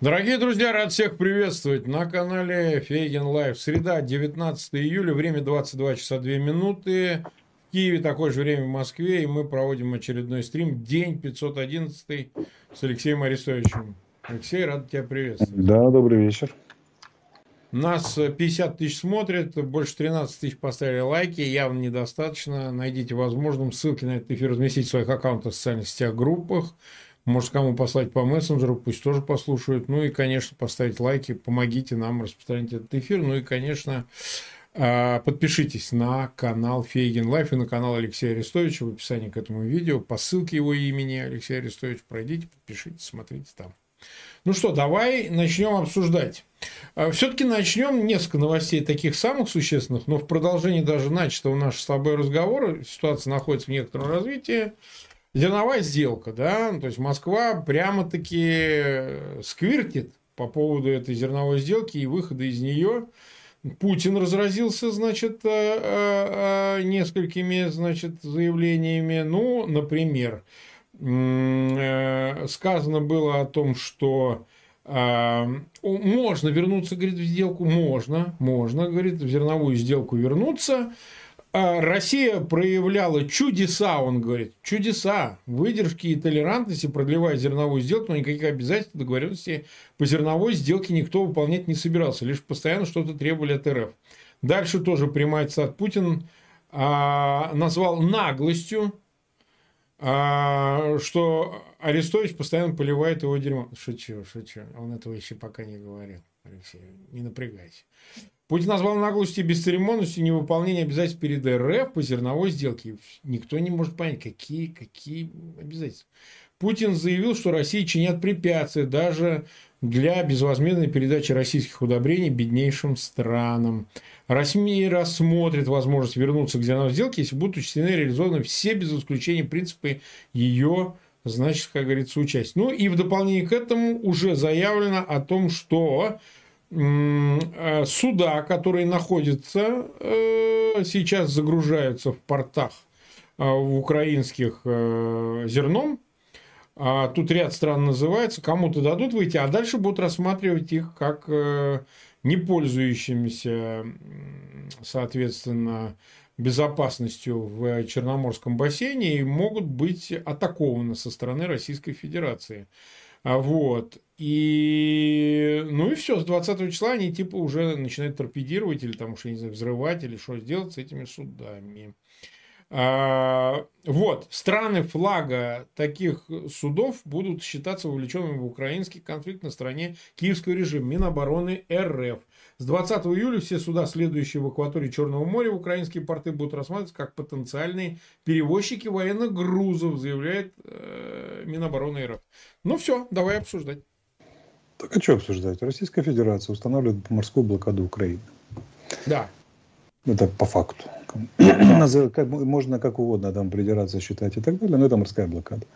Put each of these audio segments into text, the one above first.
Дорогие друзья, рад всех приветствовать на канале Фейген Лайв. Среда, 19 июля, время 22 часа 2 минуты. В Киеве такое же время в Москве, и мы проводим очередной стрим, день 511 с Алексеем Арестовичем. Алексей, рад тебя приветствовать. Да, добрый вечер. Нас 50 тысяч смотрят, больше 13 тысяч поставили лайки, явно недостаточно. Найдите возможным ссылки на этот эфир разместить в своих аккаунтах в социальных сетях, группах. Может, кому послать по мессенджеру, пусть тоже послушают. Ну и, конечно, поставить лайки, помогите нам распространить этот эфир. Ну и, конечно, а, подпишитесь на канал Фейгин Live и на канал Алексея Арестовича в описании к этому видео. По ссылке его имени Алексей Арестович пройдите, подпишитесь, смотрите там. Ну что, давай начнем обсуждать. А, Все-таки начнем несколько новостей таких самых существенных, но в продолжении даже начатого нашего с тобой разговора ситуация находится в некотором развитии. Зерновая сделка, да, то есть Москва прямо-таки сквиртит по поводу этой зерновой сделки и выхода из нее. Путин разразился, значит, э, э, э, несколькими, значит, заявлениями. Ну, например, сказано было о том, что можно вернуться, говорит, в сделку, можно, можно, говорит, в зерновую сделку вернуться, Россия проявляла чудеса, он говорит, чудеса, выдержки и толерантности, продлевая зерновую сделку, но никаких обязательств, договоренностей по зерновой сделке никто выполнять не собирался, лишь постоянно что-то требовали от РФ. Дальше тоже прямой цитат Путин а, назвал наглостью, а, что Арестович постоянно поливает его дерьмом. Шучу, шучу. Он этого еще пока не говорил. Алексей, не напрягайся. Путин назвал наглостью и бесцеремонностью невыполнение обязательств перед РФ по зерновой сделке. Никто не может понять, какие, какие обязательства. Путин заявил, что России чинят препятствия даже для безвозмездной передачи российских удобрений беднейшим странам. Россия рассмотрит возможность вернуться к зерновой сделке, если будут учтены и реализованы все без исключения принципы ее значит, как говорится, участия. Ну и в дополнение к этому уже заявлено о том, что суда, которые находятся э, сейчас загружаются в портах э, в украинских зерном. А тут ряд стран называется, кому-то дадут выйти, а дальше будут рассматривать их как не пользующимися, соответственно, безопасностью в Черноморском бассейне и могут быть атакованы со стороны Российской Федерации. А вот. И, ну и все, с 20 числа они типа уже начинают торпедировать или там уж, я не знаю, взрывать или что сделать с этими судами. А, вот, страны флага таких судов будут считаться вовлеченными в украинский конфликт на стороне киевского режима Минобороны РФ. С 20 июля все суда, следующие в акватории Черного моря, в украинские порты будут рассматриваться как потенциальные перевозчики военных грузов, заявляет э, Минобороны РФ. Ну все, давай обсуждать. Так а что обсуждать? Российская Федерация устанавливает морскую блокаду Украины. Да. Это по факту. Как, можно как угодно там придираться, считать и так далее, но это морская блокада.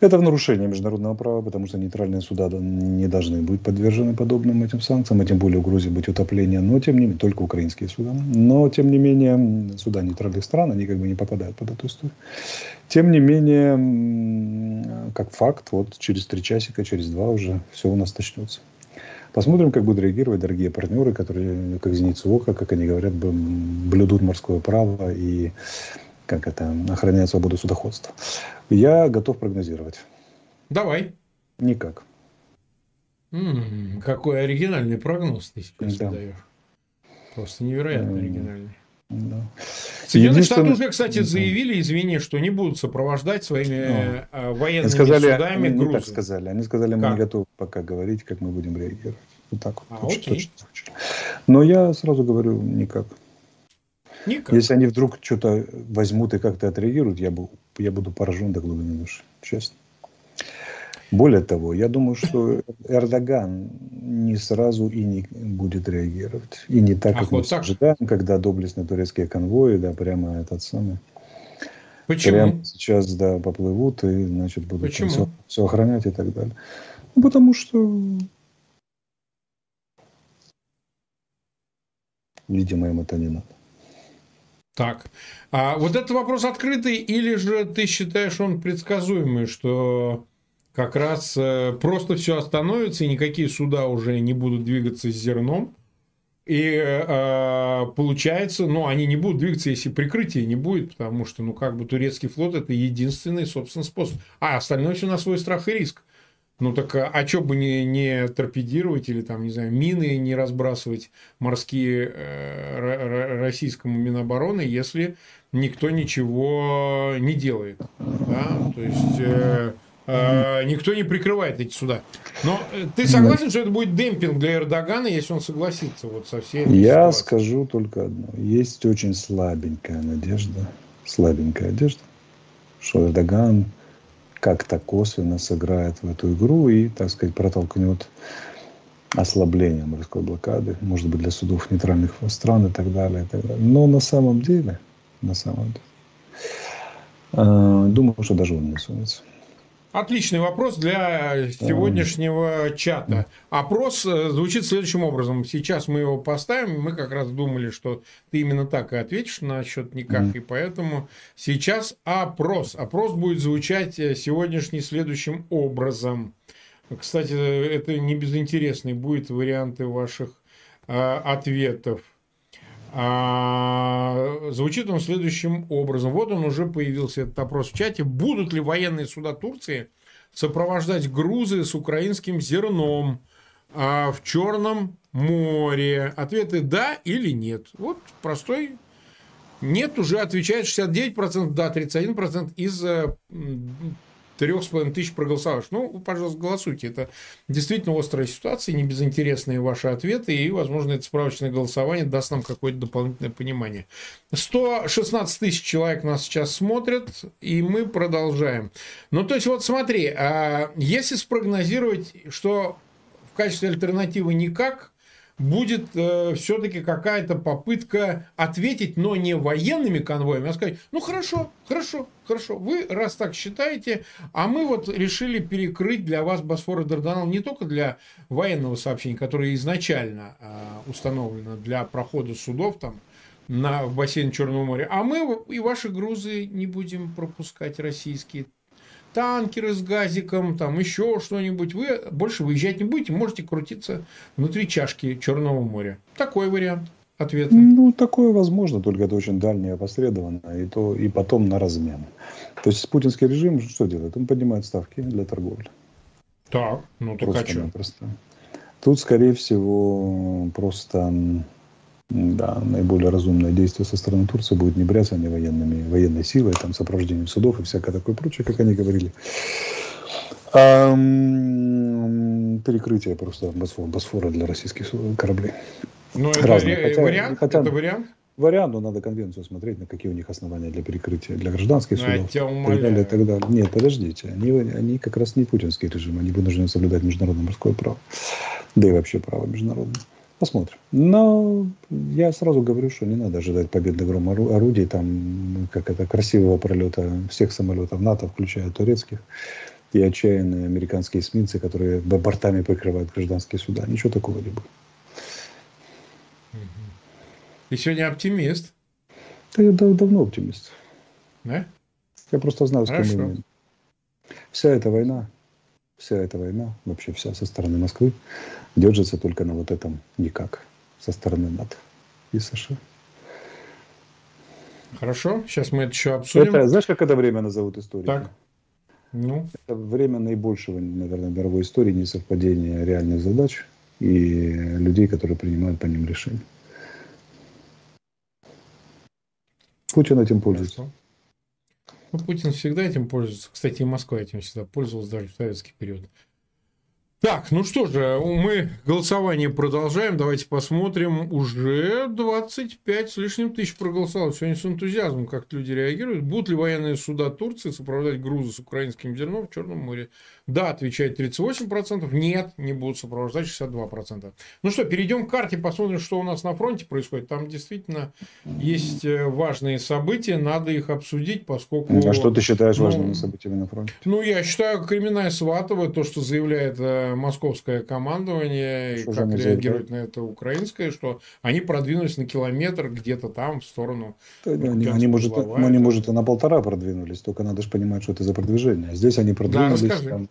Это в нарушение международного права, потому что нейтральные суда не должны быть подвержены подобным этим санкциям, а тем более угрозе быть утопления, но тем не менее, только украинские суда. Но тем не менее, суда нейтральных стран, они как бы не попадают под эту историю. Тем не менее, как факт, вот через три часика, через два уже все у нас начнется. Посмотрим, как будут реагировать дорогие партнеры, которые, как зеницу ока, как они говорят, блюдут морское право и как это, охраняет свободу судоходства. Я готов прогнозировать. Давай. Никак. М-м, какой оригинальный прогноз ты сейчас да. даешь. Просто невероятно оригинальный. Да. Соединенные Штаты уже, кстати, заявили, извини, что не будут сопровождать своими ну, военными сказали, судами они грузы. Не так сказали. Они сказали, мы как? не готовы пока говорить, как мы будем реагировать. Вот так вот. А, точно, точно. Но я сразу говорю, никак. Никак. Если они вдруг что-то возьмут и как-то отреагируют, я, бы, я буду поражен до глубины души, честно. Более того, я думаю, что Эрдоган не сразу и не будет реагировать. И не так, Ах, как вот мы так? ожидаем, когда доблестные турецкие конвои, да, прямо этот самый. Почему? Прямо сейчас, да, поплывут и, значит, будут все, все охранять и так далее. Ну, потому что, видимо, им это не надо. Так. А вот этот вопрос открытый, или же ты считаешь он предсказуемый, что как раз э, просто все остановится, и никакие суда уже не будут двигаться с зерном. И э, получается, ну, они не будут двигаться, если прикрытия не будет, потому что, ну, как бы турецкий флот это единственный, собственно, способ. А остальное все на свой страх и риск. Ну так а, а что бы не, не торпедировать или там, не знаю, мины не разбрасывать морские э, российскому Минобороны, если никто ничего не делает. Да? То есть э, э, никто не прикрывает эти суда. Но э, ты согласен, что это будет демпинг для Эрдогана, если он согласится вот со этой Я ситуацией? скажу только одно. Есть очень слабенькая надежда, слабенькая надежда, что Эрдоган как-то косвенно сыграет в эту игру и, так сказать, протолкнет ослабление морской блокады, может быть, для судов нейтральных стран и так далее. И так далее. Но на самом деле, на самом деле, э, думаю, что даже он не сунется. Отличный вопрос для сегодняшнего чата. Опрос э, звучит следующим образом. Сейчас мы его поставим. Мы как раз думали, что ты именно так и ответишь насчет никак. Mm. И поэтому сейчас опрос. Опрос будет звучать э, сегодняшний следующим образом. Кстати, это не безинтересный будет варианты ваших э, ответов. А, звучит он следующим образом. Вот он уже появился, этот опрос в чате. Будут ли военные суда Турции сопровождать грузы с украинским зерном а, в Черном море? Ответы да или нет. Вот простой нет уже отвечает 69%, да, 31% из э, трех с половиной тысяч проголосовавших. Ну, пожалуйста, голосуйте. Это действительно острая ситуация, не безинтересные ваши ответы, и, возможно, это справочное голосование даст нам какое-то дополнительное понимание. 116 тысяч человек нас сейчас смотрят, и мы продолжаем. Ну, то есть, вот смотри, а если спрогнозировать, что в качестве альтернативы никак, будет э, все-таки какая-то попытка ответить, но не военными конвоями, а сказать, ну хорошо, хорошо, хорошо, вы раз так считаете, а мы вот решили перекрыть для вас Босфор и Дарданелл не только для военного сообщения, которое изначально э, установлено для прохода судов там на, в бассейн Черного моря, а мы и ваши грузы не будем пропускать российские танкеры с газиком, там еще что-нибудь, вы больше выезжать не будете, можете крутиться внутри чашки Черного моря. Такой вариант ответа. Ну, такое возможно, только это очень дальнее опосредованно, и, то, и потом на размен. То есть путинский режим что делает? Он поднимает ставки для торговли. Так, ну так просто, а что? Тут, скорее всего, просто да, наиболее разумное действие со стороны Турции будет не бряцание военными, военной силой, там, сопровождением судов и всякое такое прочее, как они говорили. А, перекрытие просто Босфора, Босфора для российских кораблей. Ну, это Разные. Хотя, вариант? Хотя, это вариант? Вариант, но надо конвенцию смотреть, на какие у них основания для перекрытия, для гражданских ну, судов. Так далее, и так далее. Нет, подождите, они, они как раз не путинский режим, они вынуждены соблюдать международное морское право, да и вообще право международное. Посмотрим. Но я сразу говорю, что не надо ожидать победных гром орудий, там, как это, красивого пролета всех самолетов НАТО, включая турецких, и отчаянные американские эсминцы, которые бортами прикрывают гражданские суда. Ничего такого не будет. Ты сегодня оптимист? Да я дав давно оптимист. Да? Я просто знаю, с кем. Вся эта война, вся эта война, вообще вся со стороны Москвы, держится только на вот этом никак со стороны НАТО и США. Хорошо, сейчас мы это еще обсудим. Это, знаешь, как это время назовут истории? Так. Ну. Это время наибольшего, наверное, мировой истории несовпадения реальных задач и людей, которые принимают по ним решения. Путин этим пользуется. Ну, Путин всегда этим пользуется. Кстати, и Москва этим всегда пользовалась даже в советский период. Так, ну что же, мы голосование продолжаем. Давайте посмотрим. Уже 25 с лишним тысяч проголосовало. Сегодня с энтузиазмом как люди реагируют. Будут ли военные суда Турции сопровождать грузы с украинским зерном в Черном море? Да, отвечает 38%. Нет, не будут сопровождать 62%. Ну что, перейдем к карте, посмотрим, что у нас на фронте происходит. Там действительно есть э, важные события, надо их обсудить, поскольку... А что ты считаешь ну, важными событиями на фронте? Ну, я считаю, Кременная Сватова, то, что заявляет э, московское командование, что и как реагирует на это украинское, что они продвинулись на километр где-то там в сторону. Да, они, они, может, они, может, и на полтора продвинулись, только надо же понимать, что это за продвижение. Здесь они продвинулись. Да, там,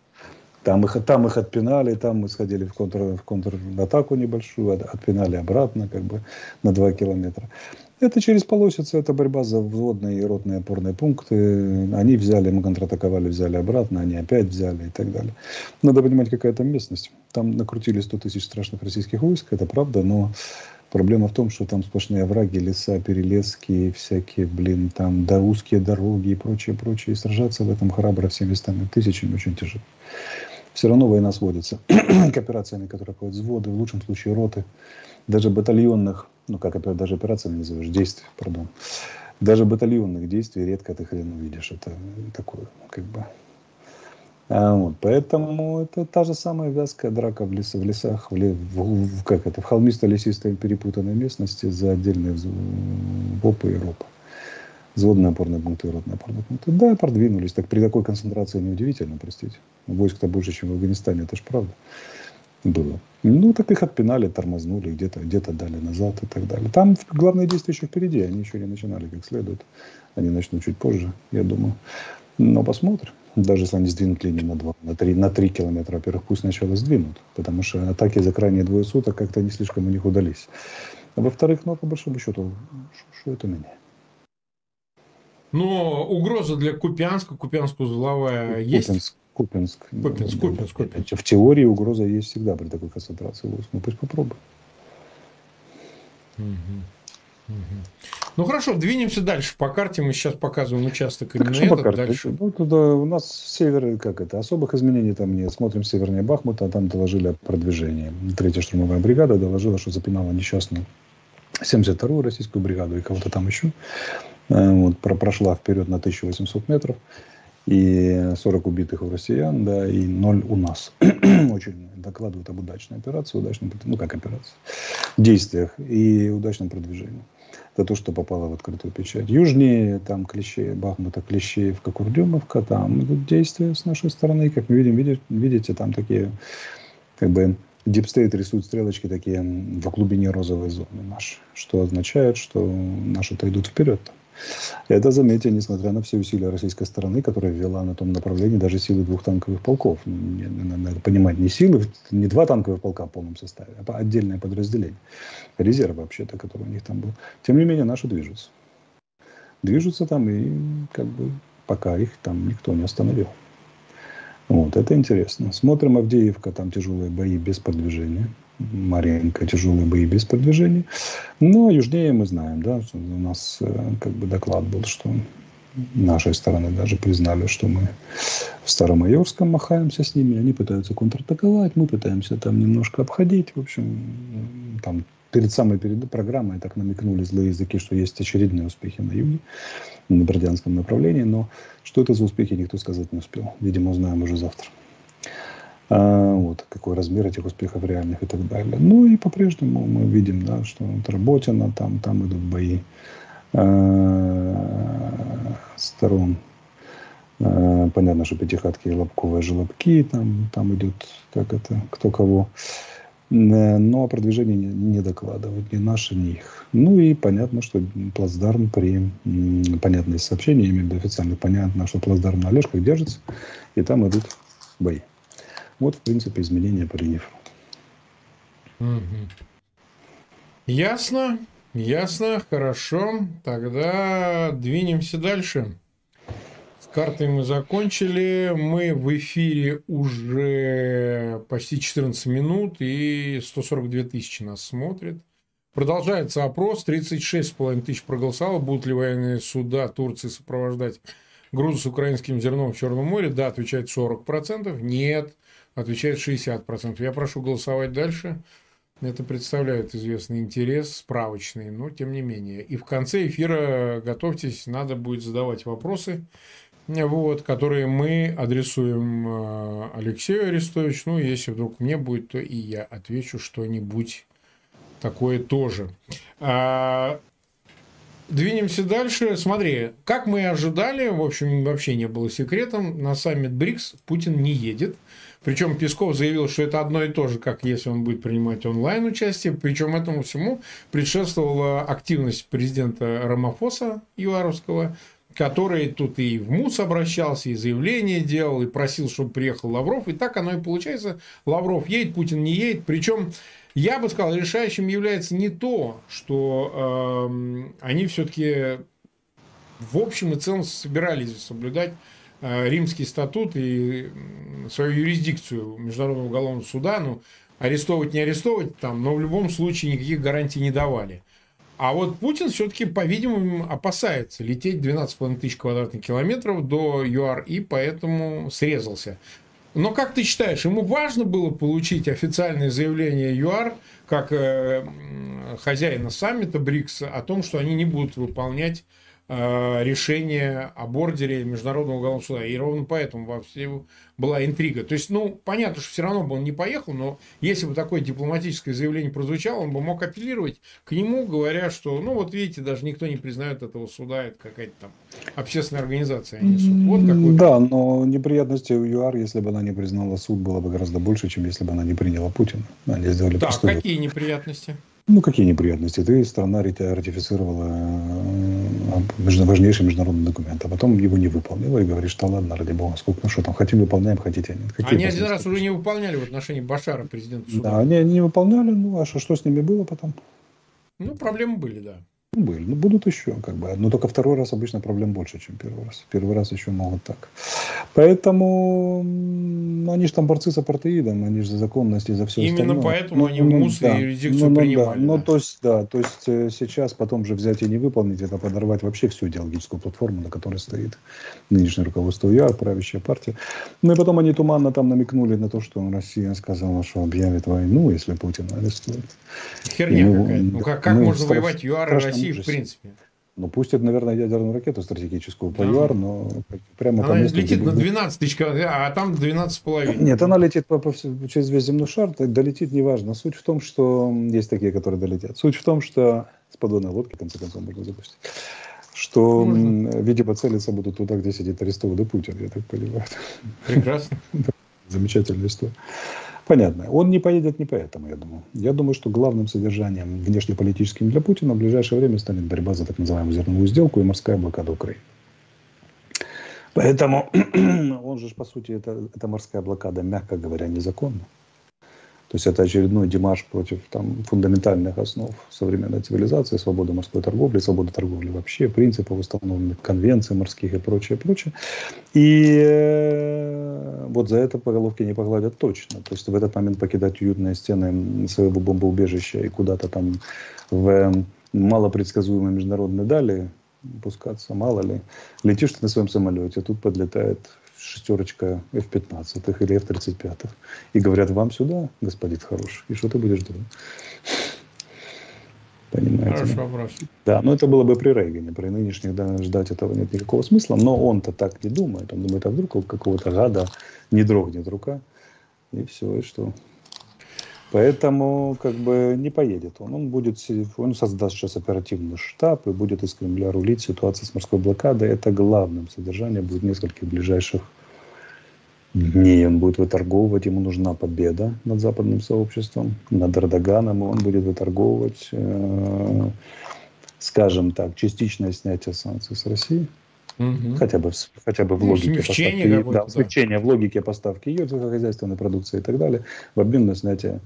там их, там их отпинали, там мы сходили в, контр, в контратаку небольшую, отпинали обратно как бы на 2 километра. Это через полосицы, это борьба за взводные и ротные опорные пункты. Они взяли, мы контратаковали, взяли обратно, они опять взяли и так далее. Надо понимать, какая там местность. Там накрутили 100 тысяч страшных российских войск, это правда, но проблема в том, что там сплошные овраги, леса, перелески, всякие, блин, там да, узкие дороги и прочее, прочее. И сражаться в этом храбро всеми местами тысячами очень тяжело. Все равно война сводится к операциям, которые проходят взводы, в лучшем случае роты, даже батальонных ну как даже операциями называешь, действий, пардон. Даже батальонных действий редко ты хрен увидишь. Это такое, как бы. А вот, поэтому это та же самая вязкая драка в, лес, в лесах, в, в, в, как это, в холмисто-лесистой перепутанной местности за отдельные ВОПы и РОПы. Взводные опорные пункты и ротные опорные пункты. Да, продвинулись. Так при такой концентрации неудивительно, простите. Войск-то больше, чем в Афганистане, это ж правда было. Ну, так их отпинали, тормознули, где-то где дали назад и так далее. Там главное действие еще впереди, они еще не начинали как следует. Они начнут чуть позже, я думаю. Но посмотрим. Даже если они сдвинут линию на 2, на 3, на 3 километра, во-первых, пусть сначала сдвинут, потому что атаки за крайние двое суток как-то не слишком у них удались. А во-вторых, ну, по большому счету, что это меняет? Но угроза для Купянска, Купянск-узловая есть? Купинск. Купинск, Купинск, Купинск. В теории угроза есть всегда при такой концентрации войск. Ну пусть попробуем. Ну хорошо, двинемся дальше по карте. Мы сейчас показываем участок именно этот. По карте? Дальше. Ну, туда у нас север, как это, особых изменений там нет. Смотрим севернее Бахмута, а там доложили о продвижении. Третья штурмовая бригада доложила, что запинала несчастную 72-ю российскую бригаду и кого-то там еще. Э, вот, прошла вперед на 1800 метров и 40 убитых у россиян, да, и 0 у нас. Очень докладывают об удачной операции, удачном, ну как операции, действиях и удачном продвижении. Это то, что попало в открытую печать. Южнее, там Клещеев, Бахмута, Клещеевка, Курдюмовка, там идут действия с нашей стороны. Как мы видим, видите, видите там такие, как бы, DeepState рисуют стрелочки такие в глубине розовой зоны наши, что означает, что наши-то идут вперед. Там. Это, заметьте, несмотря на все усилия российской стороны, которая вела на том направлении даже силы двух танковых полков. Надо понимать, не силы, не два танковых полка в полном составе, а отдельное подразделение. Резерв вообще-то, который у них там был. Тем не менее, наши движутся. Движутся там и как бы пока их там никто не остановил. Вот, это интересно. Смотрим Авдеевка, там тяжелые бои без продвижения. Маринка тяжелые бои без продвижения. Но южнее мы знаем, да, у нас э, как бы доклад был, что нашей стороны даже признали, что мы в Старомайорском махаемся с ними, они пытаются контратаковать, мы пытаемся там немножко обходить. В общем, там перед самой перед программой так намекнули злые языки, что есть очередные успехи на юге, на Бердянском направлении, но что это за успехи, никто сказать не успел. Видимо, узнаем уже завтра. А, вот, какой размер этих успехов реальных и так далее. Ну и по-прежнему мы видим, да, что вот Работина, там, там идут бои э, сторон. Э, понятно, что Пятихатки и Лобковые желобки, там, там идет, как это, кто кого. Но о продвижении не, не докладывают ни наши, ни их. Ну и понятно, что плацдарм при понятные сообщения, именно официально понятно, что плацдарм на Олежках держится, и там идут бои. Вот, в принципе, изменения по фронта. Ясно, ясно, хорошо. Тогда двинемся дальше. С картой мы закончили. Мы в эфире уже почти 14 минут и 142 тысячи нас смотрят. Продолжается опрос. 36,5 тысяч проголосовало. Будут ли военные суда Турции сопровождать грузы с украинским зерном в Черном море? Да, отвечает 40%. Нет, отвечает 60%. Я прошу голосовать дальше. Это представляет известный интерес, справочный, но тем не менее. И в конце эфира готовьтесь, надо будет задавать вопросы, вот, которые мы адресуем э, Алексею Арестовичу. Ну, если вдруг мне будет, то и я отвечу что-нибудь такое тоже. А, двинемся дальше. Смотри, как мы и ожидали, в общем, вообще не было секретом, на саммит БРИКС Путин не едет Причем Песков заявил, что это одно и то же, как если он будет принимать онлайн участие. Причем этому всему предшествовала активность президента Рамафоса Юаровского, который тут и в МУС обращался, и заявление делал, и просил, чтобы приехал Лавров. И так оно и получается. Лавров едет, Путин не едет. Причем я бы сказал, решающим является не то, что э, они все-таки в общем и целом собирались соблюдать римский статут и свою юрисдикцию Международного уголовного суда, ну, арестовывать, не арестовывать там, но в любом случае никаких гарантий не давали. А вот Путин все-таки, по-видимому, опасается лететь 12,5 тысяч квадратных километров до ЮАР и поэтому срезался. Но как ты считаешь, ему важно было получить официальное заявление ЮАР как э, хозяина саммита БРИКС о том, что они не будут выполнять Э, решение о бордере Международного уголовного суда. И ровно поэтому во всем была интрига. То есть, ну, понятно, что все равно бы он не поехал, но если бы такое дипломатическое заявление прозвучало, он бы мог апеллировать к нему, говоря, что, ну, вот видите, даже никто не признает этого суда, это какая-то там общественная организация, а не суд. Вот какой да, но неприятности у ЮАР, если бы она не признала суд, было бы гораздо больше, чем если бы она не приняла Путина. Они сделали так, какие неприятности? Ну, какие неприятности? Ты, страна ратифицировала э, важнейший международный документ, а потом его не выполнила и говоришь, что ладно, ради бога, сколько, ну что там, хотим выполняем, хотите нет. Какие они один раз уже не выполняли в отношении Башара, президента суда. Да, они не выполняли, ну а что, что с ними было потом? Ну, проблемы были, да. Были. Ну, будут еще, как бы. Но только второй раз обычно проблем больше, чем первый раз. Первый раз еще могут так. Поэтому они же там борцы с апартеидом, они же за законность и за все Именно остальное. поэтому ну, они ну, МУС да. и юрисдикцию ну, принимали. Да. Ну, то есть, да, то есть э, сейчас потом же взять и не выполнить, это подорвать вообще всю идеологическую платформу, на которой стоит нынешнее руководство ЮАР, правящая партия. Ну и потом они туманно там намекнули на то, что Россия сказала, что объявит войну, если Путин арестует. Херня и, какая-то. Ну, как, как ну, можно воевать ЮАР и Россия? России, ужасе. в принципе. Ну, пустят, наверное, ядерную ракету стратегическую по ЮАР, но прямо она по месту... летит на 12 тысяч, а там 12,5. Нет, она летит по, по, через весь земной шар, долетит, неважно. Суть в том, что есть такие, которые долетят. Суть в том, что с подводной лодки, в конце концов, можно запустить. Что, можно. видимо, целиться будут туда, где сидит арестованный Путин, я так понимаю. Прекрасно. Замечательная история понятно. Он не поедет не поэтому, я думаю. Я думаю, что главным содержанием внешнеполитическим для Путина в ближайшее время станет борьба за так называемую зерновую сделку и морская блокада Украины. Поэтому он же, по сути, это, это морская блокада, мягко говоря, незаконна. То есть это очередной демаш против там, фундаментальных основ современной цивилизации, свободы морской торговли, свободы торговли вообще, принципов установленных конвенций морских и прочее, прочее. И э, вот за это по головке не погладят точно. То есть в этот момент покидать уютные стены своего бомбоубежища и куда-то там в малопредсказуемые международные дали пускаться, мало ли. Летишь ты на своем самолете, тут подлетает шестерочка F-15 или F-35. И говорят, вам сюда, господин хороший, и что ты будешь делать? Понимаете? Хороший да? вопрос. Да, но это было бы при Рейгане. При нынешних да, ждать этого нет никакого смысла. Но он-то так не думает. Он думает, а вдруг у какого-то гада не дрогнет рука. И все, и что? Поэтому как бы не поедет он. Он будет, он создаст сейчас оперативный штаб и будет из Кремля рулить ситуацию с морской блокадой. Это главным содержанием будет нескольких ближайших дней. Он будет выторговывать, ему нужна победа над западным сообществом, над Эрдоганом, и он будет выторговывать, э, скажем так, частичное снятие санкций с России. Угу. Хотя бы, хотя бы в ну, логике поставки, да, смягчение в логике поставки ее сельскохозяйственной продукции и так далее, в обмен на снятие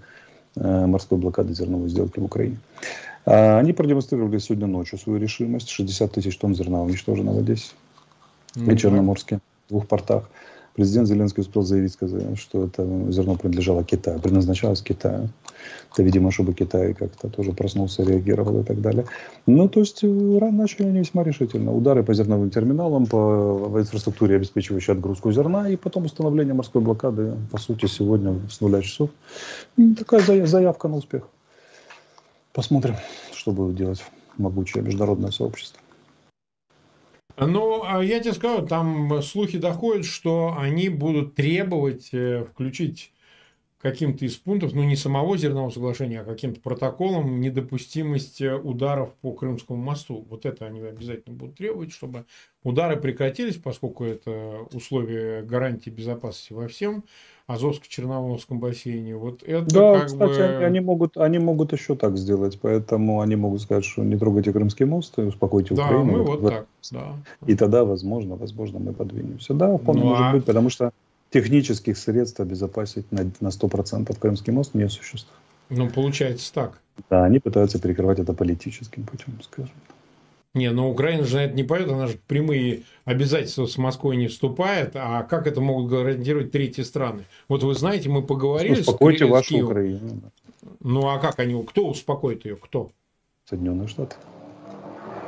э, морской блокады зерновой сделки в Украине. А, они продемонстрировали сегодня ночью свою решимость. 60 тысяч тонн зерна уничтожено в Одессе ну, и Черноморске, в двух портах. Президент Зеленский успел заявить, сказать, что это зерно принадлежало Китаю, предназначалось Китаю. Это, видимо, чтобы Китай как-то тоже проснулся, реагировал и так далее. Ну, то есть, э, начали они весьма решительно. Удары по зерновым терминалам, по инфраструктуре, обеспечивающей отгрузку зерна, и потом установление морской блокады, по сути, сегодня с нуля часов. Такая заявка на успех. Посмотрим, что будет делать могучее международное сообщество. Ну, а я тебе скажу, там слухи доходят, что они будут требовать э, включить каким-то из пунктов, ну не самого зернового соглашения, а каким-то протоколом недопустимость э, ударов по Крымскому мосту. Вот это они обязательно будут требовать, чтобы удары прекратились, поскольку это условие гарантии безопасности во всем Азовско-Черноморском бассейне. Вот это да, как кстати, бы... они могут, они могут еще так сделать, поэтому они могут сказать, что не трогайте Крымский мост и успокойте да, Украину. мы вот, вот так, да. И тогда, возможно, возможно, мы подвинемся. Да, вполне ну, может а... быть, потому что технических средств обезопасить на, на 100% Крымский мост не существует. Ну, получается так. Да, они пытаются перекрывать это политическим путем, скажем. Не, но Украина же на это не пойдет, она же прямые обязательства с Москвой не вступает. А как это могут гарантировать третьи страны? Вот вы знаете, мы поговорили Успокойте с вашу Киевом. Украину. Ну а как они? Кто успокоит ее? Кто? Соединенные Штаты.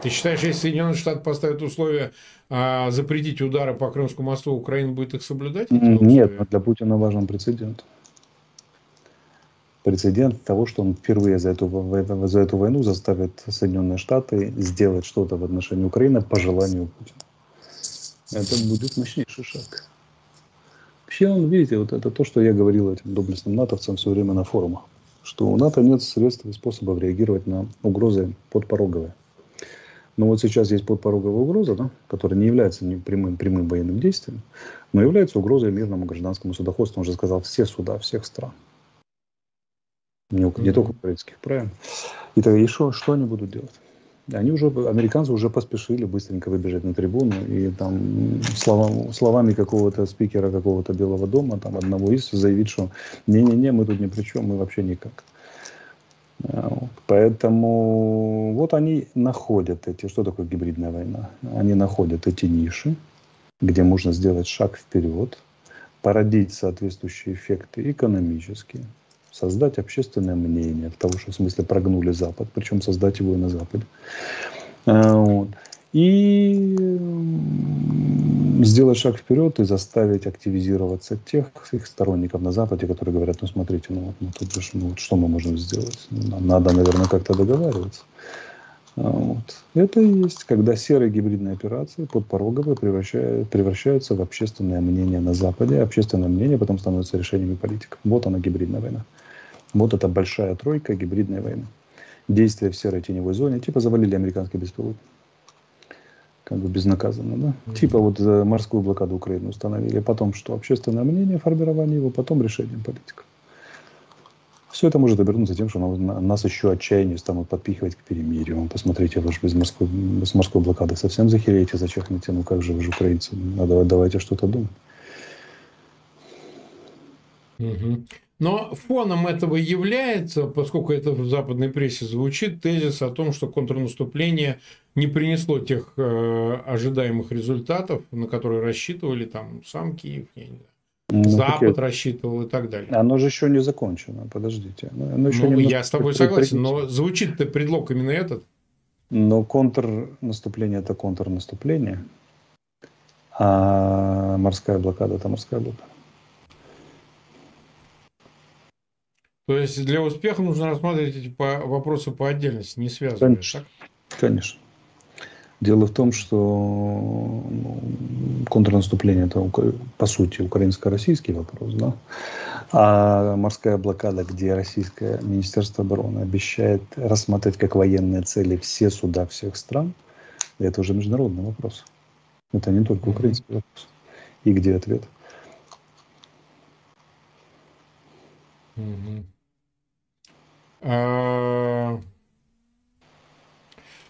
Ты считаешь, если Соединенные Штаты поставят условия а, запретить удары по Крымскому мосту, Украина будет их соблюдать? Нет, но для Путина важен прецедент. Прецедент того, что он впервые за эту, за эту войну заставит Соединенные Штаты сделать что-то в отношении Украины по желанию Путина. Это будет мощнейший шаг. Вообще, он, видите, вот это то, что я говорил этим доблестным натовцам все время на форумах, что у НАТО нет средств и способов реагировать на угрозы подпороговые. Но вот сейчас есть подпороговая угроза, да, которая не является не прямым, прямым военным действием, но является угрозой мирному гражданскому судоходству. Он уже сказал, все суда всех стран. Не, mm-hmm. не только украинских, правильно? И тогда еще что они будут делать? Они уже, американцы уже поспешили быстренько выбежать на трибуну и там словам, словами какого-то спикера какого-то Белого дома, там одного из, заявить, что не-не-не, мы тут ни при чем, мы вообще никак. Поэтому вот они находят эти, что такое гибридная война? Они находят эти ниши, где можно сделать шаг вперед, породить соответствующие эффекты экономические, создать общественное мнение, того, что в смысле прогнули Запад, причем создать его и на Западе. А, вот и сделать шаг вперед и заставить активизироваться тех их сторонников на Западе, которые говорят, ну смотрите, ну вот ну, тут же, ну, вот что мы можем сделать? Ну, нам надо, наверное, как-то договариваться. А, вот. Это и есть, когда серые гибридные операции подпороговые превращают, превращаются в общественное мнение на Западе, общественное мнение потом становится решениями политиков. Вот она гибридная война. Вот эта большая тройка гибридной войны. Действия в серой теневой зоне, типа завалили американский беспилотник как бы безнаказанно, да? Mm-hmm. Типа вот за морскую блокаду Украины установили, потом что? Общественное мнение, формирование его, потом решение политиков. Все это может обернуться тем, что нас еще отчаяние станут подпихивать к перемирию. Посмотрите, вы же без морской, без морской блокады совсем захереете, зачахнете. Ну как же вы же украинцы? Надо, давайте что-то думать. Угу. Но фоном этого является, поскольку это в западной прессе звучит, тезис о том, что контрнаступление не принесло тех э, ожидаемых результатов, на которые рассчитывали там сам Киев, я не знаю. Ну, Запад какие... рассчитывал и так далее. Оно же еще не закончено, подождите. Оно еще ну, я с тобой согласен, но звучит-то предлог именно этот. Но контрнаступление – это контрнаступление, а морская блокада – это морская блокада. То есть для успеха нужно рассматривать эти вопросы по отдельности, не связанные. Конечно. Так? Конечно. Дело в том, что ну, контрнаступление это по сути украинско-российский вопрос, да. А морская блокада, где российское министерство обороны обещает рассматривать как военные цели все суда всех стран, это уже международный вопрос. Это не только украинский вопрос. И где ответ? Mm-hmm. А,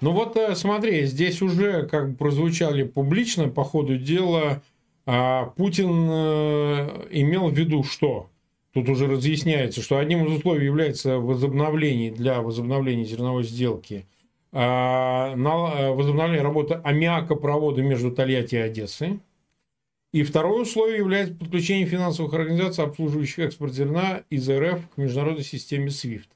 ну вот э, смотри, здесь уже как бы прозвучали публично по ходу дела, а Путин э, имел в виду что? Тут уже разъясняется, что одним из условий является возобновление для возобновления зерновой сделки а, на возобновление работы аммиакопровода между Тольятти и Одессой. И второе условие является подключение финансовых организаций, обслуживающих экспорт зерна из РФ к международной системе SWIFT.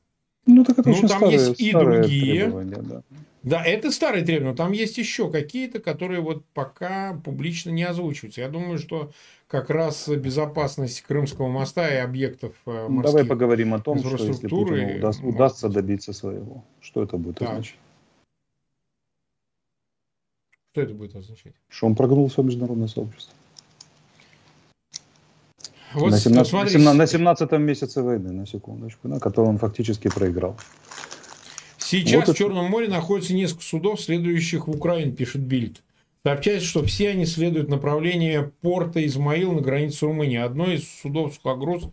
Ну, так это ну, там старые, есть и другие. Да. да, это старые требования, но там есть еще какие-то, которые вот пока публично не озвучиваются. Я думаю, что как раз безопасность Крымского моста и объектов э, морских Давай поговорим о том, что если Путину удаст, удастся добиться своего. Что это будет так. означать? Что это будет означать? Что он прогнул все международное сообщество. Вот, на, 17, на 17 месяце войны, на секундочку, на котором он фактически проиграл. Сейчас вот в Черном море находится несколько судов, следующих в Украину, пишет Бильд. Сообщается, что все они следуют направлению порта Измаил на границе Румынии. Одно из судов сухогруз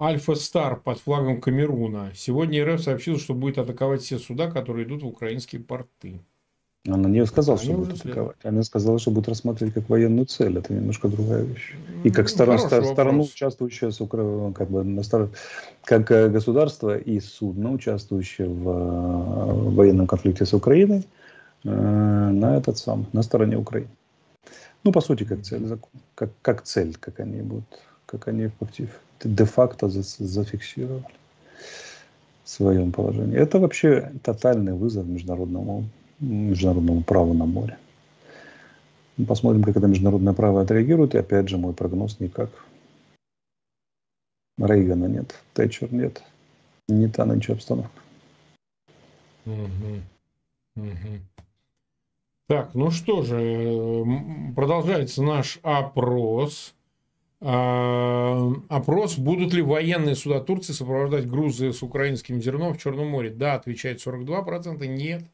Альфа Стар под флагом Камеруна. Сегодня РФ сообщил, что будет атаковать все суда, которые идут в украинские порты. Она не сказала, что будет атаковать. Она сказала, что будет рассматривать как военную цель. Это немножко другая вещь. И как сторона, сторону, участвующая с Укра... как бы на стор... как э, государство и судно, участвующее в э, военном конфликте с Украиной, э, на этот сам, на стороне Украины. Ну, по сути, как цель закона. Как, как цель, как они будут, как они де-факто зафиксировали в своем положении. Это вообще тотальный вызов международному международному праву на море. Посмотрим, как это международное право отреагирует. И опять же, мой прогноз никак. Рейгана нет, Тэтчер нет. Не та нынче обстановка. Угу. Угу. Так, ну что же, продолжается наш опрос. А, опрос, будут ли военные суда Турции сопровождать грузы с украинским зерном в Черном море. Да, отвечает 42%, нет,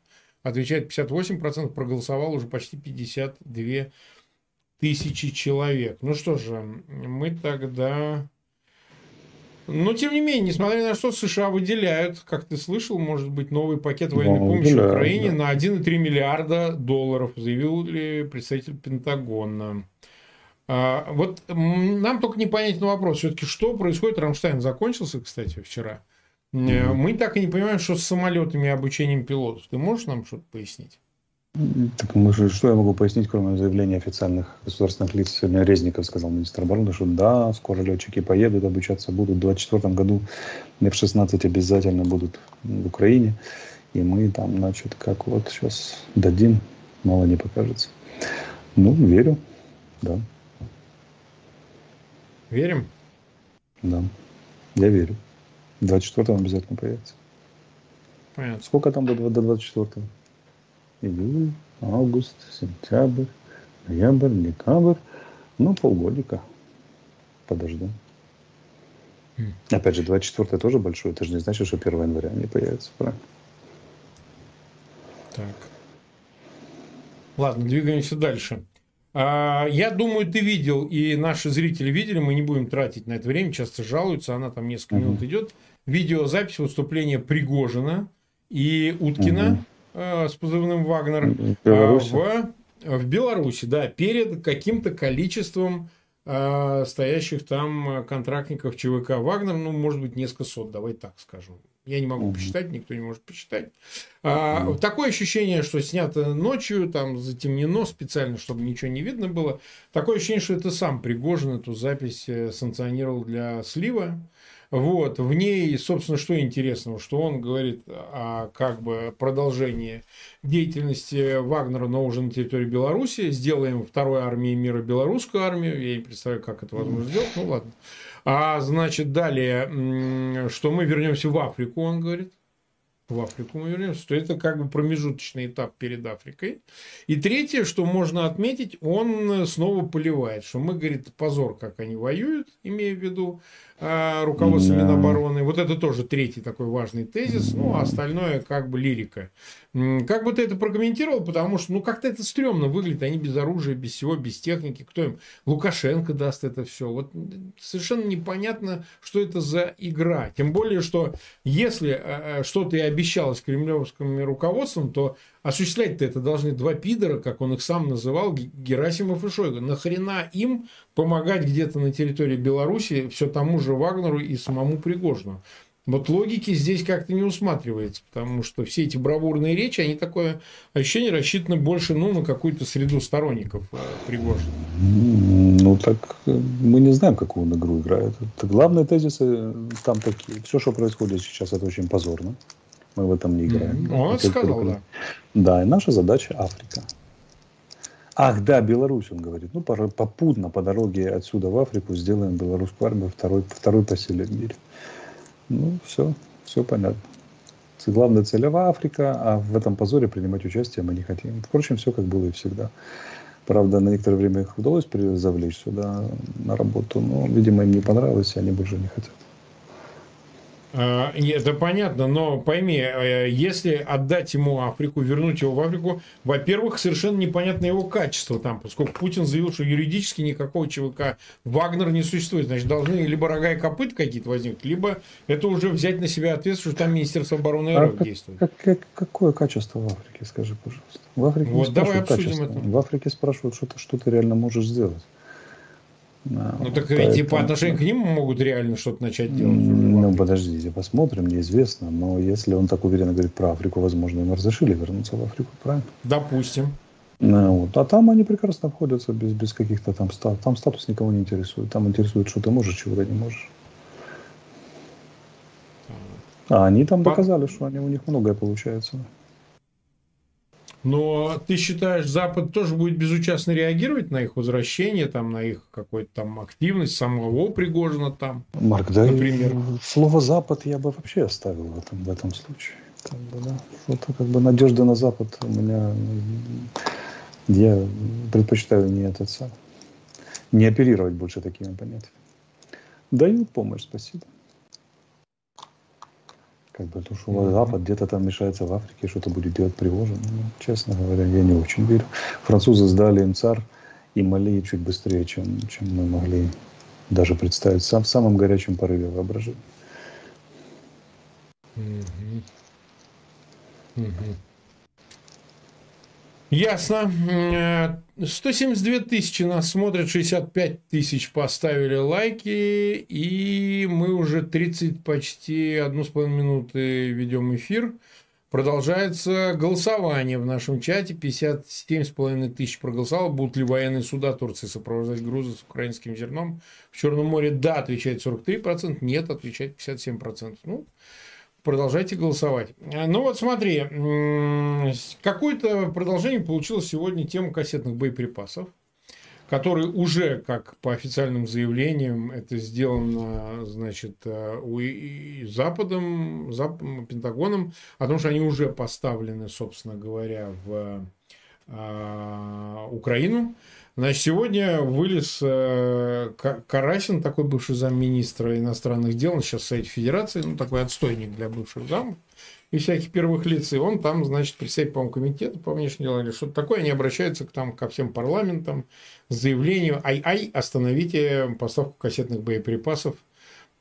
отвечает 58%, проголосовал уже почти 52 тысячи человек. Ну что же, мы тогда... Но, тем не менее, несмотря на что, США выделяют, как ты слышал, может быть, новый пакет военной ну, помощи выделяют, Украине да. на 1,3 миллиарда долларов, заявил ли представитель Пентагона. А, вот нам только непонятный вопрос, все-таки что происходит? Рамштайн закончился, кстати, вчера. Mm-hmm. Мы так и не понимаем, что с самолетами и обучением пилотов. Ты можешь нам что-то пояснить? Так мы же, что я могу пояснить, кроме заявления официальных государственных лиц? Сегодня Резников сказал, министр обороны, что да, скоро летчики поедут, обучаться будут. В 2024 году F-16 обязательно будут в Украине. И мы там, значит, как вот сейчас дадим, мало не покажется. Ну, верю, да. Верим? Да, я верю. 24-го обязательно появится. Понятно. Сколько там до, до 24-го? Июль, август, сентябрь, ноябрь, декабрь. Ну, полгодика. Подождем. Mm. Опять же, 24 тоже большой. Это же не значит, что 1 января не появится, правильно? Так. Ладно, двигаемся дальше. А, я думаю, ты видел, и наши зрители видели, мы не будем тратить на это время, часто жалуются, она там несколько минут идет видеозапись выступления Пригожина и Уткина угу. с позывным Вагнер в Беларуси. в, в Беларуси, да, перед каким-то количеством э, стоящих там контрактников ЧВК Вагнер, ну, может быть, несколько сот, давай так скажем. Я не могу посчитать, никто не может посчитать. А. Такое ощущение, что снято ночью, там затемнено специально, чтобы ничего не видно было. Такое ощущение, что это сам Пригожин эту запись э, санкционировал для слива. Вот, в ней, собственно, что интересного, что он говорит о как бы продолжении деятельности Вагнера, но уже на территории Беларуси, сделаем второй армией мира белорусскую армию, я не представляю, как это возможно сделать, ну ладно. А значит, далее, что мы вернемся в Африку, он говорит, в Африку мы вернемся, то это как бы промежуточный этап перед Африкой. И третье, что можно отметить, он снова поливает, что мы, говорит, позор, как они воюют, имея в виду э, руководство да. Минобороны. Вот это тоже третий такой важный тезис, ну, а остальное как бы лирика. Как бы ты это прокомментировал, потому что, ну, как-то это стрёмно выглядит, они без оружия, без всего, без техники, кто им, Лукашенко даст это все. Вот совершенно непонятно, что это за игра. Тем более, что если э, э, что-то и обещалось кремлевским руководством, то осуществлять-то это должны два пидора, как он их сам называл, Герасимов и Шойгу. Нахрена им помогать где-то на территории Беларуси все тому же Вагнеру и самому Пригожину? Вот логики здесь как-то не усматривается, потому что все эти бравурные речи, они такое ощущение рассчитаны больше ну, на какую-то среду сторонников э, Пригожина. Ну, так э, мы не знаем, какую он игру играет. Это главные тезисы там такие. Все, что происходит сейчас, это очень позорно. Мы в этом не играем. Mm-hmm. Он это сказал, да. Да, и наша задача Африка. Ах, да, Беларусь, он говорит. Ну, попутно по дороге отсюда в Африку сделаем белорусскую армию второй, второй по силе в мире. Ну, все, все понятно. Главная цель Африка, а в этом позоре принимать участие мы не хотим. Впрочем, все как было и всегда. Правда, на некоторое время их удалось завлечь сюда на работу, но, видимо, им не понравилось, и они больше не хотят. А, это понятно, но пойми, э, если отдать ему Африку, вернуть его в Африку, во-первых, совершенно непонятно его качество там, поскольку Путин заявил, что юридически никакого ЧВК Вагнер не существует. Значит, должны либо рога и копыт какие-то возникнуть, либо это уже взять на себя ответственность, что там Министерство обороны РФ а действует. Как, как, какое качество в Африке, скажи, пожалуйста? В Африке вот, давай обсудим качество. это. В Африке спрашивают, что ты, что ты реально можешь сделать. Ну так поэтому... ведь по отношению к ним могут реально что-то начать делать. Ну подождите, посмотрим, неизвестно. Но если он так уверенно говорит про Африку, возможно, им разрешили вернуться в Африку, правильно? Допустим. Ну, вот. А там они прекрасно обходятся без, без каких-то там статус. Там статус никого не интересует. Там интересует, что ты можешь, чего ты не можешь. А они там доказали, что они, у них многое получается. Но ты считаешь, Запад тоже будет безучастно реагировать на их возвращение, там, на их какую-то там активность, самого Пригожина там? Марк, да, например. слово Запад я бы вообще оставил в этом, в этом случае. Как бы, да. Вот как бы надежда на Запад у меня я предпочитаю не этот сам, не оперировать больше такими понятиями. Дают помощь, спасибо. Как бы то, что mm-hmm. Запад где-то там мешается в Африке, что-то будет делать Пригожин. Ну, честно говоря, я не очень верю. Французы сдали им царь и Мали чуть быстрее, чем, чем мы могли даже представить сам, в самом горячем порыве воображения. Mm-hmm. Mm-hmm. Ясно. 172 тысячи нас смотрят, 65 тысяч поставили лайки, и мы уже 30, почти одну с половиной минуты ведем эфир. Продолжается голосование в нашем чате. 57,5 тысяч проголосовало. Будут ли военные суда Турции сопровождать грузы с украинским зерном в Черном море? Да, отвечает 43%. Нет, отвечает 57%. Ну, продолжайте голосовать. Ну вот смотри, какое-то продолжение получилось сегодня тема кассетных боеприпасов, которые уже, как по официальным заявлениям, это сделано, значит, э, у Западом, Западом, Пентагоном, о том, что они уже поставлены, собственно говоря, в э, Украину. Значит, сегодня вылез э, Карасин, такой бывший замминистра иностранных дел, он сейчас в Совете Федерации, ну, такой отстойник для бывших замов и всяких первых лиц, и он там, значит, председатель, по-моему, комитета по внешним делам или что-то такое, они обращаются к, там, ко всем парламентам с заявлением «Ай-ай, остановите поставку кассетных боеприпасов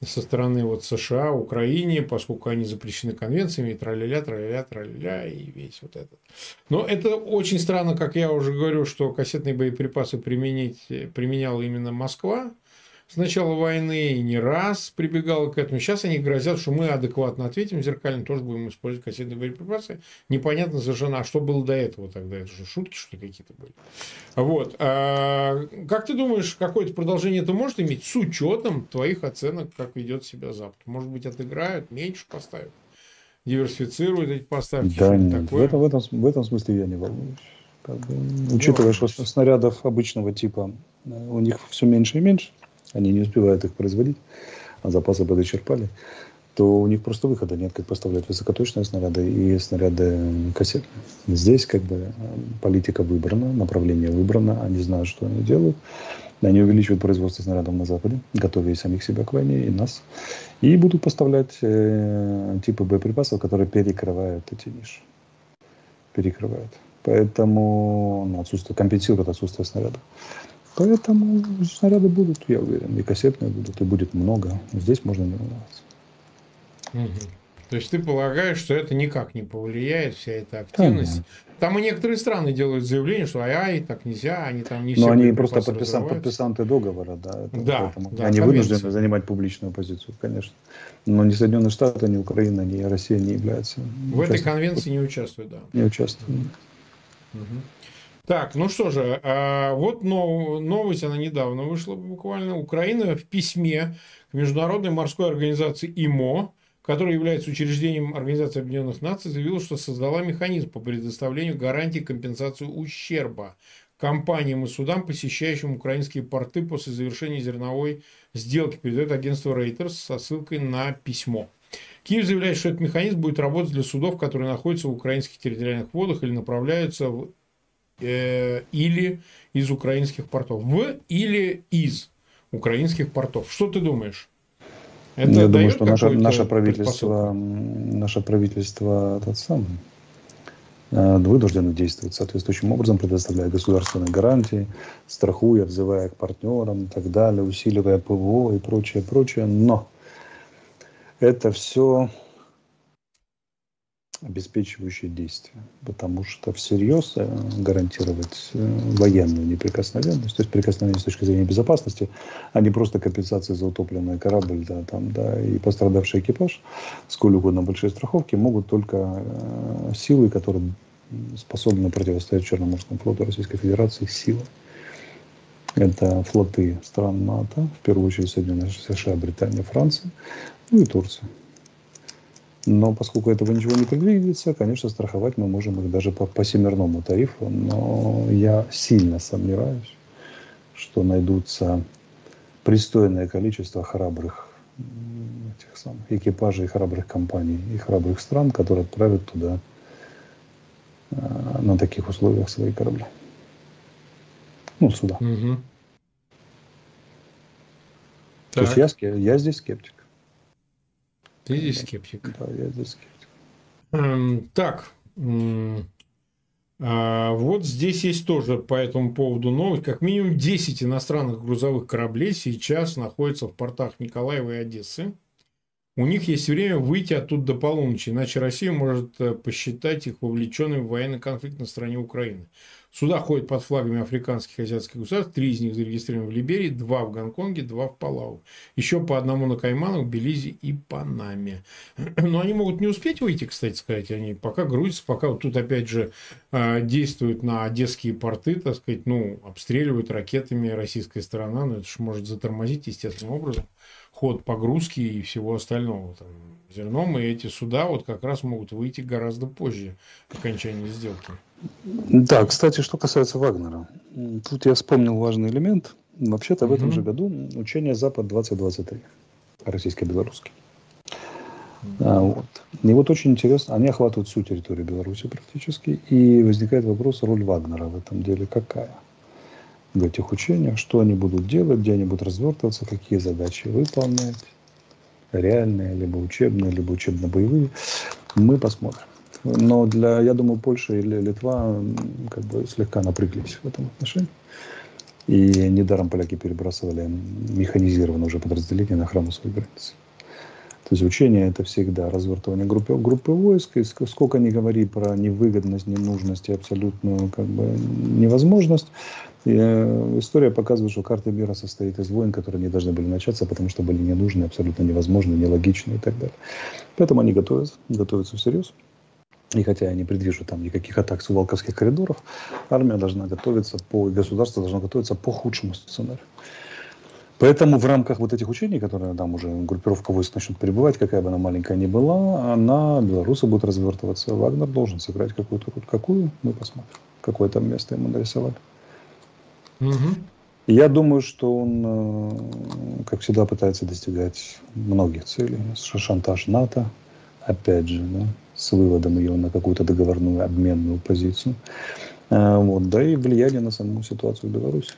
со стороны вот США, Украине, поскольку они запрещены конвенциями, и траля-ля, траля-ля, траля и весь вот этот. Но это очень странно, как я уже говорю, что кассетные боеприпасы применить, применяла именно Москва, с начала войны и не раз прибегала к этому. Сейчас они грозят, что мы адекватно ответим зеркально, тоже будем использовать кассетные боеприпасы. Непонятно совершенно, а что было до этого тогда? Это же шутки, что ли, какие-то были? Вот. А, как ты думаешь, какое-то продолжение это может иметь с учетом твоих оценок, как ведет себя Запад? Может быть, отыграют, меньше поставят? диверсифицируют эти поставки? Да, нет, такое? В, этом, в, этом, в этом смысле я не волнуюсь. Как бы, учитывая, что снарядов обычного типа э, у них все меньше и меньше, они не успевают их производить, а запасы подочерпали, то у них просто выхода нет, как поставлять высокоточные снаряды и снаряды кассетные. Здесь как бы э, политика выбрана, направление выбрано, они знают, что они делают. Они увеличивают производство снарядов на Западе, готовя и самих себя к войне, и нас. И будут поставлять э, типы боеприпасов, которые перекрывают эти ниши. Перекрывают. Поэтому ну, отсутствие, компенсирует отсутствие снарядов. Поэтому снаряды будут, я уверен, и кассетные будут, и будет много. Здесь можно не волноваться. Угу. То есть ты полагаешь, что это никак не повлияет, вся эта активность? Конечно. Там и некоторые страны делают заявление, что ай-ай, так нельзя, они там не все. Но они просто подписан, подписанты договора, да. Это, да, да они вынуждены занимать публичную позицию, конечно. Но ни Соединенные Штаты, ни Украина, ни Россия не являются. В этой конвенции не участвуют, да. Не участвуют. Угу. Так, ну что же, а вот новость, она недавно вышла буквально. Украина в письме к Международной морской организации ИМО, которая является учреждением Организации Объединенных Наций, заявила, что создала механизм по предоставлению гарантии компенсации ущерба компаниям и судам, посещающим украинские порты после завершения зерновой сделки, передает агентство Reuters со ссылкой на письмо. Киев заявляет, что этот механизм будет работать для судов, которые находятся в украинских территориальных водах или направляются в э, или из украинских портов. В или из украинских портов. Что ты думаешь? Это Я думаю, что наше, наше правительство, наше правительство тот самый, э, вынуждено действовать соответствующим образом, предоставляя государственные гарантии, страхуя, взывая к партнерам и так далее, усиливая ПВО и прочее, прочее. Но это все обеспечивающие действия, потому что всерьез э, гарантировать э, военную неприкосновенность, то есть прикосновенность с точки зрения безопасности, а не просто компенсации за утопленный корабль, да, там, да, и пострадавший экипаж, сколь угодно большие страховки, могут только э, силы, которые способны противостоять Черноморскому флоту Российской Федерации силой. Это флоты стран НАТО, в первую очередь Соединенные США, Британия, Франция, ну и Турция. Но поскольку этого ничего не предвидится, конечно, страховать мы можем их даже по, по семерному тарифу. Но я сильно сомневаюсь, что найдутся пристойное количество храбрых этих самых экипажей храбрых компаний и храбрых стран, которые отправят туда э, на таких условиях свои корабли. Ну, сюда. Угу. То есть я, я здесь скептик. Ты здесь скептик. Да, я здесь скептик. Эм, так, а, вот здесь есть тоже по этому поводу новость. Как минимум 10 иностранных грузовых кораблей сейчас находятся в портах Николаева и Одессы. У них есть время выйти оттуда до полуночи, иначе Россия может э, посчитать их вовлеченными в военный конфликт на стороне Украины. Суда ходят под флагами африканских и азиатских государств. Три из них зарегистрированы в Либерии, два в Гонконге, два в Палау. Еще по одному на Кайманах, Белизе и Панаме. Но они могут не успеть выйти, кстати сказать. Они пока грузятся, пока вот тут опять же а, действуют на одесские порты, так сказать, ну, обстреливают ракетами российская сторона. Но это же может затормозить естественным образом ход погрузки и всего остального там, зерном. И эти суда вот как раз могут выйти гораздо позже окончания сделки. Да, кстати, что касается Вагнера. Тут я вспомнил важный элемент. Вообще-то в этом же году учение Запад-2023 российско-белорусский. А, вот. И вот очень интересно, они охватывают всю территорию Беларуси практически, и возникает вопрос, роль Вагнера в этом деле какая? В этих учениях, что они будут делать, где они будут развертываться, какие задачи выполнять, реальные, либо учебные, либо учебно-боевые, мы посмотрим. Но для, я думаю, Польша или Литва как бы слегка напряглись в этом отношении. И недаром поляки перебрасывали механизированное уже подразделение на охрану своих границ. То есть учение это всегда развертывание группы, группы войск. И сколько ни говори про невыгодность, ненужность и абсолютную как бы, невозможность, и, э, история показывает, что карта мира состоит из войн, которые не должны были начаться, потому что были ненужны, абсолютно невозможны, нелогичны и так далее. Поэтому они готовятся, готовятся всерьез. И хотя я не предвижу там никаких атак с Волковских коридоров, армия должна готовиться по, государство должно готовиться по худшему сценарию. Поэтому в рамках вот этих учений, которые там уже группировка войск начнет прибывать, какая бы она маленькая ни была, она, белорусы будут развертываться. Вагнер должен сыграть какую-то роль. Какую? Мы посмотрим. Какое там место ему нарисовали. Угу. Я думаю, что он, э, как всегда, пытается достигать многих целей. Шантаж НАТО, опять же, да, с выводом ее на какую-то договорную обменную позицию. А, вот, да и влияние на саму ситуацию в Беларуси.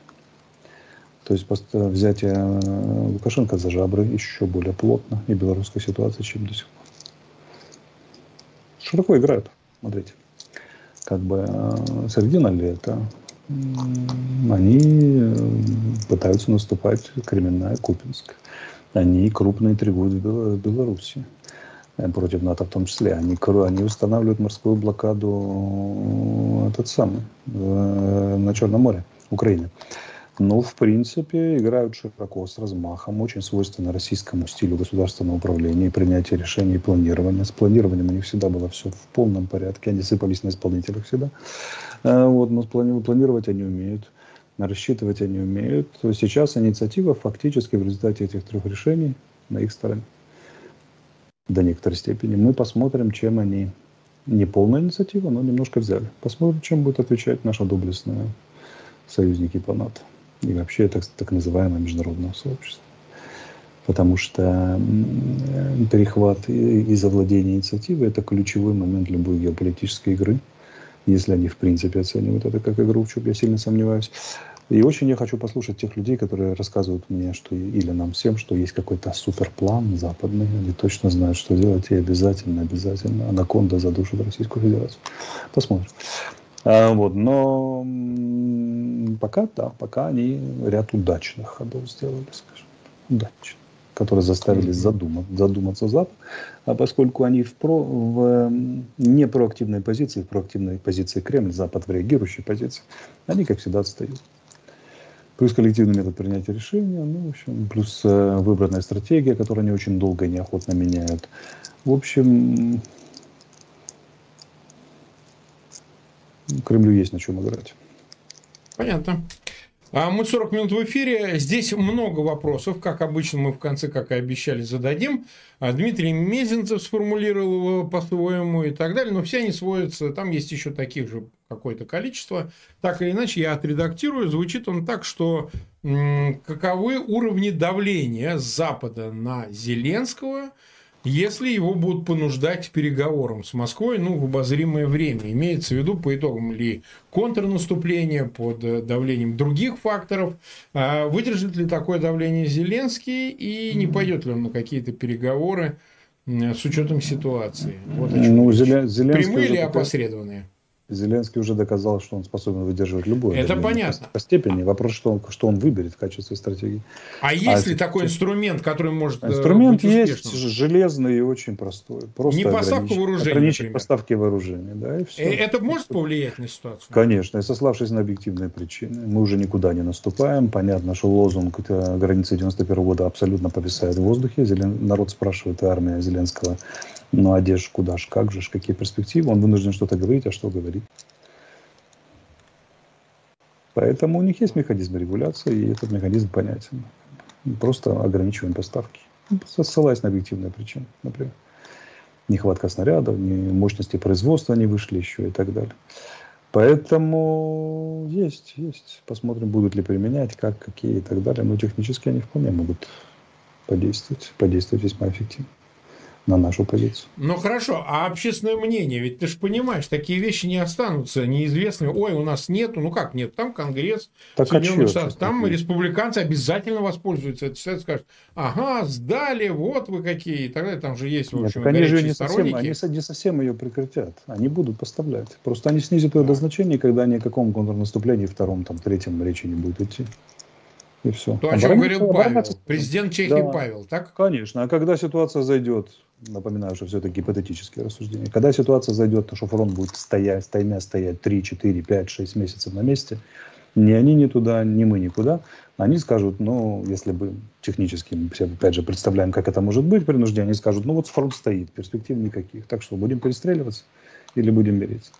То есть взятие э, Лукашенко за жабры еще более плотно и белорусская ситуация, чем до сих пор. Широко играют, смотрите. Как бы э, середина лета, они э, пытаются наступать Кременная, Купинск. Они крупно интригуют в Беларуси. Э, против НАТО в том числе. Они, они устанавливают морскую блокаду этот самый, э, на Черном море, Украины. Но, в принципе, играют широко, с размахом, очень свойственно российскому стилю государственного управления, принятия решений и планирования. С планированием у них всегда было все в полном порядке, они сыпались на исполнителях всегда. Э, вот, но планировать они умеют, рассчитывать они умеют. То сейчас инициатива фактически в результате этих трех решений на их стороне до некоторой степени. Мы посмотрим, чем они, не полная инициатива, но немножко взяли. Посмотрим, чем будет отвечать наша доблестная союзники по НАТО и вообще так, так называемое международное сообщество. Потому что перехват и, завладение инициативой – это ключевой момент любой геополитической игры. если они в принципе оценивают это как игру, в чем я сильно сомневаюсь. И очень я хочу послушать тех людей, которые рассказывают мне, что или нам всем, что есть какой-то суперплан западный, они точно знают, что делать, и обязательно, обязательно анаконда задушит Российскую Федерацию. Посмотрим. А, вот, но пока, да, пока они ряд удачных ходов сделали, скажем, удачных которые заставили задумать, задуматься Запад, а поскольку они в, про, в не проактивной позиции, в проактивной позиции Кремль, Запад в реагирующей позиции, они, как всегда, отстают. Плюс коллективный метод принятия решения, ну, в общем, плюс э, выбранная стратегия, которую они очень долго и неохотно меняют. В общем, Кремлю есть на чем играть. Понятно. А мы 40 минут в эфире. Здесь много вопросов. Как обычно, мы в конце, как и обещали, зададим. А Дмитрий Мезенцев сформулировал его по-своему и так далее. Но все они сводятся. Там есть еще таких же какое-то количество. Так или иначе, я отредактирую. Звучит он так, что каковы уровни давления Запада на Зеленского – если его будут понуждать к переговорам с Москвой ну, в обозримое время. Имеется в виду по итогам ли контрнаступления под э, давлением других факторов. А выдержит ли такое давление Зеленский и не пойдет ли он на какие-то переговоры с учетом ситуации? Вот ну, Зеленский Прямые или опосредованные? Зеленский уже доказал, что он способен выдерживать любое. Это понятно. По степени. Вопрос, что он, что он выберет в качестве стратегии. А, а есть ли такой инструмент, который может э, Инструмент быть есть железный и очень простой. Просто Не поставка вооружения, Ограничить например. поставки вооружения. Да, и все. Э, это может повлиять на ситуацию? Конечно. И сославшись на объективные причины. Мы уже никуда не наступаем. Понятно, что лозунг границы 91 года абсолютно повисает в воздухе. Народ спрашивает, армия Зеленского ну, а где ж, куда ж, как же, какие перспективы? Он вынужден что-то говорить, а что говорить? Поэтому у них есть механизм регуляции, и этот механизм понятен. Просто ограничиваем поставки. Ну, ссылаясь на объективные причины, например. Нехватка снарядов, не мощности производства не вышли еще и так далее. Поэтому есть, есть. Посмотрим, будут ли применять, как, какие и так далее. Но технически они вполне могут подействовать, подействовать весьма эффективно на нашу позицию. Ну хорошо, а общественное мнение, ведь ты же понимаешь, такие вещи не останутся неизвестными. Ой, у нас нету, ну как нет, там Конгресс, так а Соединенных Штатов, там нет? республиканцы обязательно воспользуются этой ситуацией, скажут, ага, сдали, вот вы какие, и так далее. Там же есть, в общем, нет, они же не совсем, они не совсем ее прекратят, они будут поставлять. Просто они снизят ее до значения, когда ни о каком контрнаступлении втором, там, третьем речи не будет идти. И все. То, о чем говорил Павел, президент Чехии да, Павел, так? Конечно. А когда ситуация зайдет напоминаю, что все это гипотетические рассуждения. Когда ситуация зайдет, то что фронт будет стоять, стоймя стоять 3, 4, 5, 6 месяцев на месте, ни они ни туда, ни мы никуда, они скажут, ну, если бы технически, мы все, опять же, представляем, как это может быть принуждение, они скажут, ну, вот фронт стоит, перспектив никаких. Так что, будем перестреливаться или будем мириться?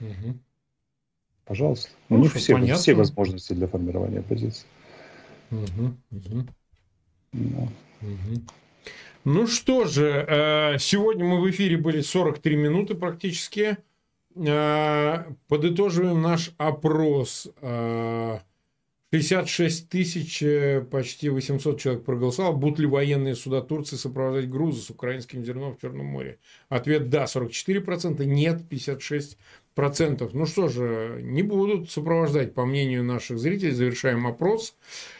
Угу. Пожалуйста. Ну, У них все, все возможности для формирования позиции. Угу, угу. Да. Угу. Ну что же, э, сегодня мы в эфире были 43 минуты практически. Э, подытоживаем наш опрос. 66 э, тысяч, почти 800 человек проголосовало. Будут ли военные суда Турции сопровождать грузы с украинским зерном в Черном море? Ответ – да, 44%, нет, 56% процентов. Ну что же, не будут сопровождать, по мнению наших зрителей. Завершаем опрос.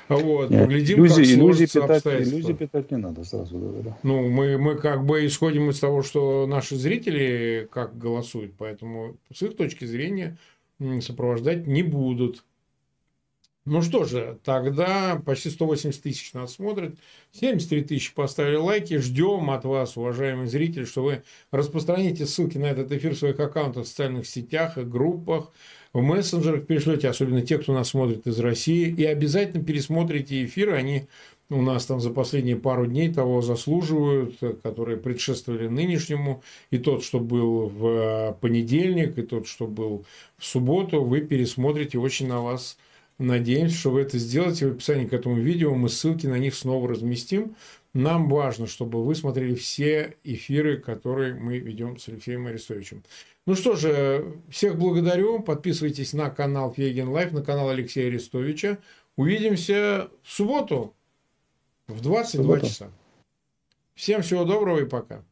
Вот, Нет, поглядим, иллюзии, как иллюзии питать, иллюзии питать не надо, сразу говорю. Ну, мы, мы как бы исходим из того, что наши зрители как голосуют, поэтому с их точки зрения сопровождать не будут. Ну что же, тогда почти 180 тысяч нас смотрят. 73 тысячи поставили лайки. Ждем от вас, уважаемые зрители, что вы распространите ссылки на этот эфир в своих аккаунтах в социальных сетях и группах, в мессенджерах перешлете, особенно те, кто нас смотрит из России. И обязательно пересмотрите эфиры. Они у нас там за последние пару дней того заслуживают, которые предшествовали нынешнему. И тот, что был в понедельник, и тот, что был в субботу, вы пересмотрите. Очень на вас Надеемся, что вы это сделаете. В описании к этому видео мы ссылки на них снова разместим. Нам важно, чтобы вы смотрели все эфиры, которые мы ведем с Алексеем Арестовичем. Ну что же, всех благодарю. Подписывайтесь на канал Фейгин Live, на канал Алексея Арестовича. Увидимся в субботу в 22 Суббота. часа. Всем всего доброго и пока.